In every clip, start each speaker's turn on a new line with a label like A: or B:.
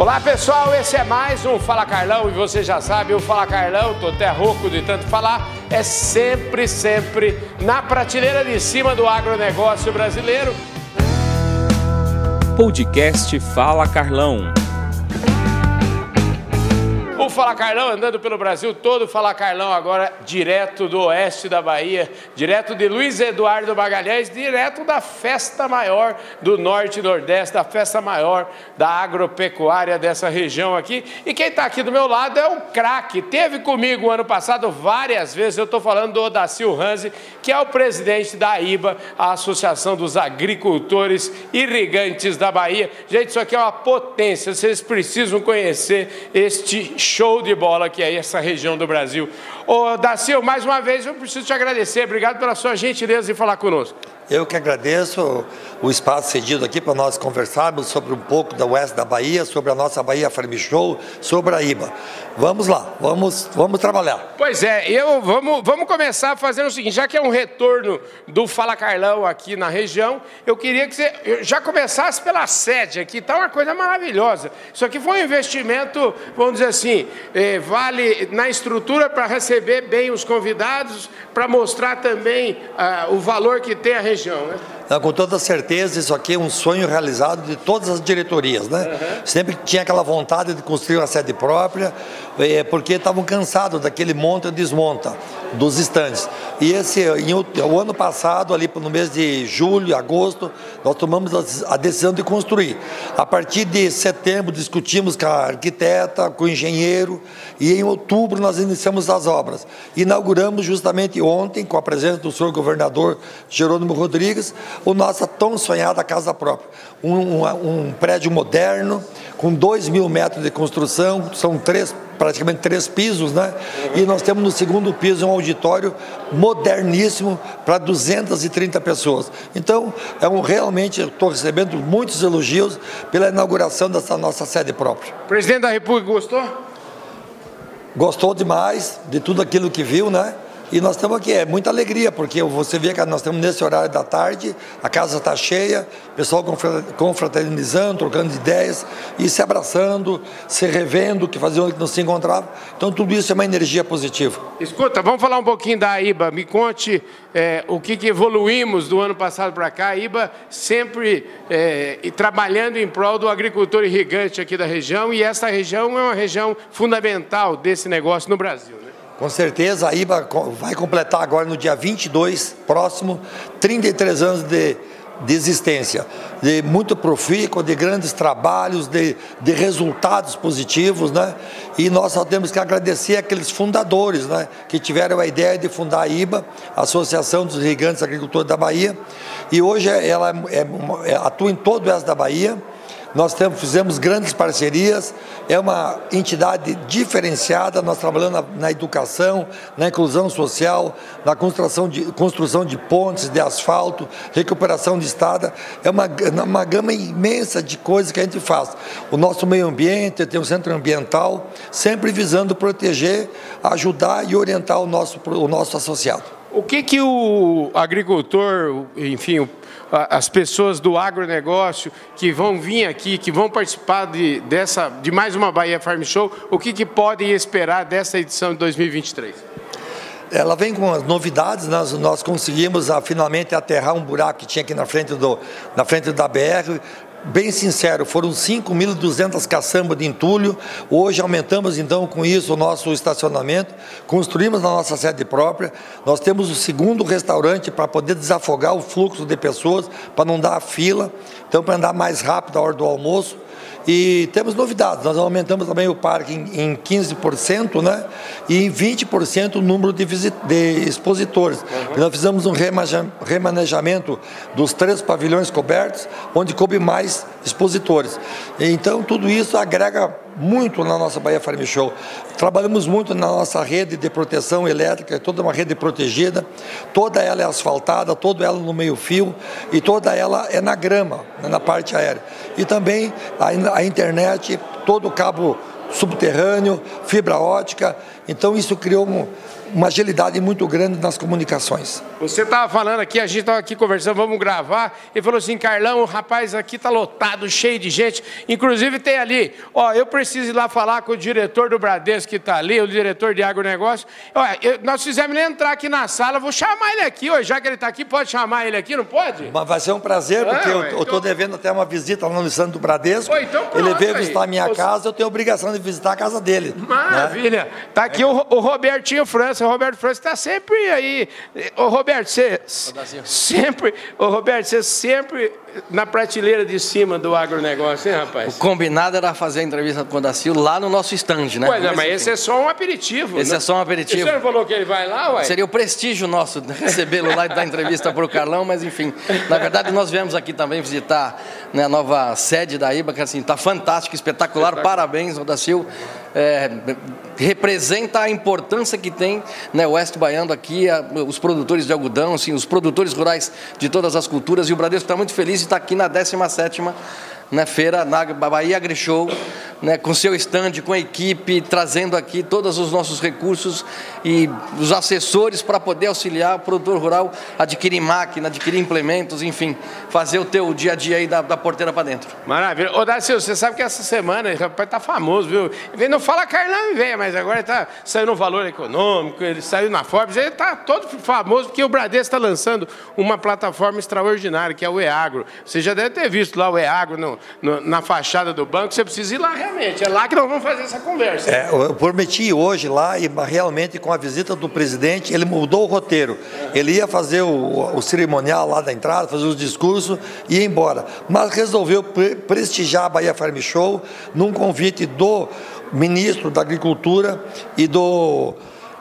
A: Olá pessoal, esse é mais um Fala Carlão e você já sabe, o Fala Carlão, tô até rouco de tanto falar, é sempre, sempre na prateleira de cima do agronegócio brasileiro.
B: Podcast Fala Carlão.
A: Fala Carlão andando pelo Brasil todo, Fala Carlão agora direto do oeste da Bahia, direto de Luiz Eduardo Magalhães, direto da festa maior do norte e nordeste, da festa maior da agropecuária dessa região aqui. E quem está aqui do meu lado é um craque, teve comigo ano passado várias vezes, eu estou falando do Odacil Ranzi, que é o presidente da IBA, a Associação dos Agricultores Irrigantes da Bahia. Gente, isso aqui é uma potência, vocês precisam conhecer este show de bola que é essa região do Brasil. Ô, Dacil, mais uma vez eu preciso te agradecer. Obrigado pela sua gentileza de falar conosco.
C: Eu que agradeço o espaço cedido aqui para nós conversarmos sobre um pouco da Oeste da Bahia, sobre a nossa Bahia Farm Show, sobre a IBA. Vamos lá, vamos, vamos trabalhar.
A: Pois é, eu vamos, vamos começar fazendo o seguinte, já que é um retorno do Fala Carlão aqui na região, eu queria que você já começasse pela sede aqui, está uma coisa maravilhosa. Isso aqui foi um investimento, vamos dizer assim, eh, vale na estrutura para receber bem os convidados, para mostrar também ah, o valor que tem a região, né?
C: Não, com toda certeza, isso aqui é um sonho realizado de todas as diretorias, né? Uhum. Sempre tinha aquela vontade de construir uma sede própria, é, porque estavam cansados daquele monta e desmonta dos estandes. E esse, em, o ano passado, ali no mês de julho, agosto, nós tomamos a, a decisão de construir. A partir de setembro, discutimos com a arquiteta, com o engenheiro, e em outubro nós iniciamos as obras. Inauguramos justamente ontem, com a presença do senhor governador Jerônimo Rodrigues, o nossa tão sonhada casa própria. Um, um, um prédio moderno, com 2 mil metros de construção, são três, praticamente três pisos, né? E nós temos no segundo piso um auditório moderníssimo para 230 pessoas. Então, é um, realmente, estou recebendo muitos elogios pela inauguração dessa nossa sede própria.
A: Presidente da República gostou?
C: Gostou demais de tudo aquilo que viu, né? E nós estamos aqui, é muita alegria, porque você vê que nós estamos nesse horário da tarde, a casa está cheia, o pessoal confraternizando, trocando ideias e se abraçando, se revendo, que faziam que não se encontravam. Então tudo isso é uma energia positiva.
A: Escuta, vamos falar um pouquinho da IBA. Me conte é, o que, que, evoluímos do ano passado para cá. A IBA sempre é, trabalhando em prol do agricultor irrigante aqui da região, e essa região é uma região fundamental desse negócio no Brasil. Né?
C: Com certeza a IBA vai completar agora no dia 22, próximo, 33 anos de, de existência, de muito profícuo, de grandes trabalhos, de, de resultados positivos, né? E nós só temos que agradecer aqueles fundadores, né? Que tiveram a ideia de fundar a IBA, Associação dos Irrigantes Agricultores da Bahia, e hoje ela é, é, atua em todo o oeste da Bahia, nós temos, fizemos grandes parcerias, é uma entidade diferenciada, nós trabalhamos na, na, educação, na inclusão social, na construção de, construção de pontes, de asfalto, recuperação de estrada, é uma, uma gama imensa de coisas que a gente faz. O nosso meio ambiente, tem um centro ambiental, sempre visando proteger, ajudar e orientar o nosso, o nosso associado.
A: O que, que o agricultor, enfim, as pessoas do agronegócio que vão vir aqui, que vão participar de, dessa, de mais uma Bahia Farm Show, o que, que podem esperar dessa edição de 2023?
C: Ela vem com as novidades, nós, nós conseguimos finalmente aterrar um buraco que tinha aqui na frente, do, na frente da BR, bem sincero, foram 5.200 caçambas de entulho. Hoje aumentamos então com isso o nosso estacionamento, construímos a nossa sede própria. Nós temos o segundo restaurante para poder desafogar o fluxo de pessoas, para não dar fila, então para andar mais rápido a hora do almoço. E temos novidades, nós aumentamos também o parque em, 15%, né? E em 20% o número de, de expositores. Uhum. Nós fizemos um remanejamento dos três pavilhões cobertos, onde coube mais expositores. Então tudo isso agrega muito na nossa Bahia Farm Show. Trabalhamos muito na nossa rede de proteção elétrica, toda uma rede protegida, toda ela é asfaltada, toda ela no meio fio e toda ela é na grama, né, na parte aérea. E também a, a internet, todo o cabo subterrâneo, fibra ótica. Então isso criou um, uma agilidade muito grande nas comunicações.
A: Você estava falando aqui, a gente estava aqui conversando, vamos gravar, e falou assim, Carlão, o rapaz aqui está lotado, cheio de gente, inclusive tem ali, ó, eu preciso ir lá falar com o diretor do Bradesco que está ali, o diretor de agronegócio, ó, eu, nós fizemos ele entrar aqui na sala, vou chamar ele aqui, ó, já que ele está aqui, pode chamar ele aqui, não pode?
C: Mas vai ser um prazer, porque ah, eu estou então... devendo até uma visita lá no Santo do Bradesco, então pronto, ele veio visitar a minha casa, eu tenho obrigação de visitar a casa dele.
A: Né? Maravilha, né? tá aqui o, o Robertinho França, o Roberto França está sempre aí, o Roberto, você sempre, o Roberto, você sempre na prateleira de cima do agronegócio, hein, rapaz?
D: O combinado era fazer a entrevista com o Dacil lá no nosso stand, né?
A: Pois é, mas esse é só um aperitivo.
D: Esse
A: né?
D: é só um aperitivo.
A: O senhor falou que ele vai lá, ué?
D: Seria o prestígio nosso recebê-lo lá e dar entrevista para o Carlão, mas enfim. Na verdade, nós viemos aqui também visitar né, a nova sede da IBA, que assim, está fantástica, espetacular. Parabéns, Dacil é, representa a importância que tem né, o Oeste Baiano aqui, a, os produtores de algodão, assim, os produtores rurais de todas as culturas, e o Bradesco está muito feliz de estar aqui na 17ª né, feira na Bahia AgriShow, né, com seu stand, com a equipe, trazendo aqui todos os nossos recursos e os assessores para poder auxiliar o produtor rural a adquirir máquina, adquirir implementos, enfim, fazer o teu dia a dia aí da, da porteira para dentro.
A: Maravilha. Ô, Darcy, você sabe que essa semana, rapaz, tá famoso, viu? Ele não fala Carlão e vem, mas agora está saindo um valor econômico, ele saiu na Forbes, ele está todo famoso porque o Bradesco está lançando uma plataforma extraordinária, que é o EAGRO. Você já deve ter visto lá o EAGRO no, no, na fachada do banco, você precisa ir lá realmente. É lá que nós vamos fazer essa conversa.
C: É, eu prometi hoje lá e realmente com a visita do presidente, ele mudou o roteiro. Ele ia fazer o, o cerimonial lá da entrada, fazer os discursos e ir embora. Mas resolveu pre prestigiar a Bahia Farm Show num convite do ministro da Agricultura e do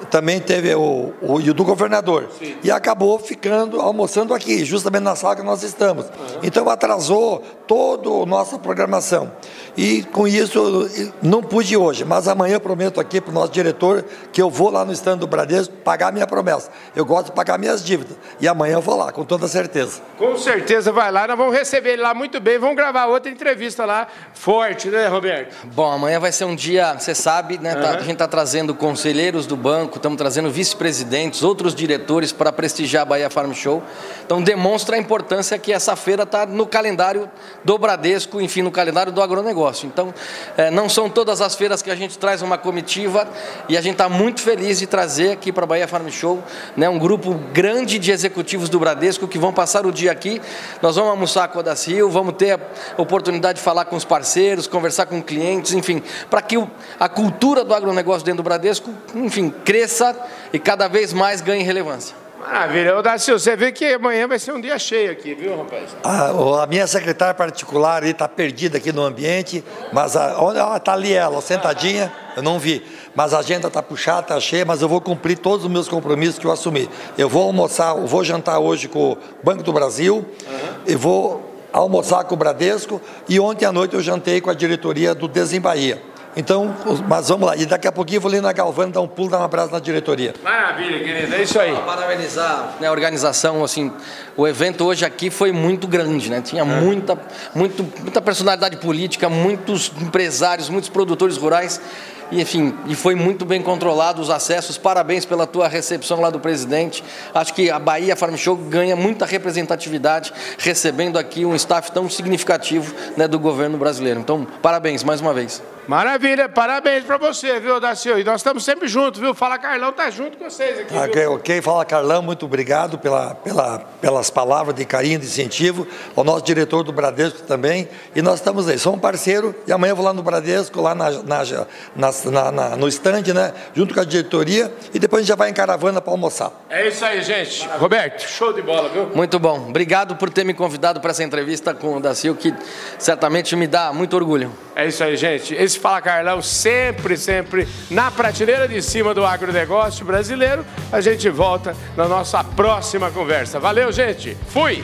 C: também teve o, o, o do governador. Sim. E acabou ficando, almoçando aqui, justamente na sala que nós estamos. Uhum. Então atrasou toda a nossa programação. E com isso não pude hoje, mas amanhã prometo aqui para o nosso diretor que eu vou lá no stand do Bradesco pagar minha promessa. Eu gosto de pagar minhas dívidas. E amanhã eu vou lá, com toda certeza.
A: Com certeza vai lá, nós vamos receber ele lá muito bem, vamos gravar outra entrevista lá forte, né, Roberto?
D: Bom, amanhã vai ser um dia, você sabe, né? Uhum. Tá, a gente está trazendo conselheiros do banco, estamos trazendo vice-presidentes, outros diretores para prestigiar a Bahia Farm Show. Então demonstra a importância que essa feira está no calendário do Bradesco, enfim, no calendário do agronegócio. Então, é, não são todas as feiras que a gente traz uma comitiva e a gente está muito feliz de trazer aqui para a Bahia Farm Show né, um grupo grande de executivos do Bradesco que vão passar o dia aqui. Nós vamos almoçar com a Dacil, vamos ter a oportunidade de falar com os parceiros, conversar com clientes, enfim, para que a cultura do agronegócio dentro do Bradesco, enfim, cresça e cada vez mais ganhe relevância.
A: Maravilha. Ô, Darcy, você vê que amanhã vai ser um dia cheio aqui, viu, rapaz?
C: a minha secretária particular está perdida aqui no ambiente, mas está ali ela, sentadinha, eu não vi. Mas a agenda está puxada, está cheia, mas eu vou cumprir todos os meus compromissos que eu assumi. Eu vou almoçar, eu vou jantar hoje com o Banco do Brasil, uhum. e vou almoçar com o Bradesco, e ontem à noite eu jantei com a diretoria do Desembahia. Então, mas vamos lá. E daqui a pouquinho eu vou ali na Galvana dar um pulo, dar um abraço na diretoria.
A: Maravilha, querido. É isso aí.
D: Parabenizar né, a organização, assim, o evento hoje aqui foi muito grande, né? Tinha é. muita, muito, muita personalidade política, muitos empresários, muitos produtores rurais. E, enfim, e foi muito bem controlado os acessos. Parabéns pela tua recepção lá do presidente. Acho que a Bahia Farm Show ganha muita representatividade recebendo aqui um staff tão significativo né, do governo brasileiro. Então, parabéns mais uma vez.
A: Maravilha, parabéns para você, viu, Dacio? E nós estamos sempre juntos, viu? Fala Carlão tá junto com vocês aqui.
C: Ok, ok. Fala Carlão, muito obrigado pela, pela, pelas palavras de carinho, de incentivo. Ao nosso diretor do Bradesco também. E nós estamos aí, somos um parceiro. E amanhã eu vou lá no Bradesco, lá na, na, na, na no estande, né? Junto com a diretoria. E depois a gente já vai em caravana para almoçar.
A: É isso aí, gente. Roberto, show de bola, viu?
D: Muito bom. Obrigado por ter me convidado para essa entrevista com o Dacio, que certamente me dá muito orgulho.
A: É isso aí, gente. Esse Fala Carlão sempre, sempre na prateleira de cima do agronegócio brasileiro. A gente volta na nossa próxima conversa. Valeu, gente. Fui!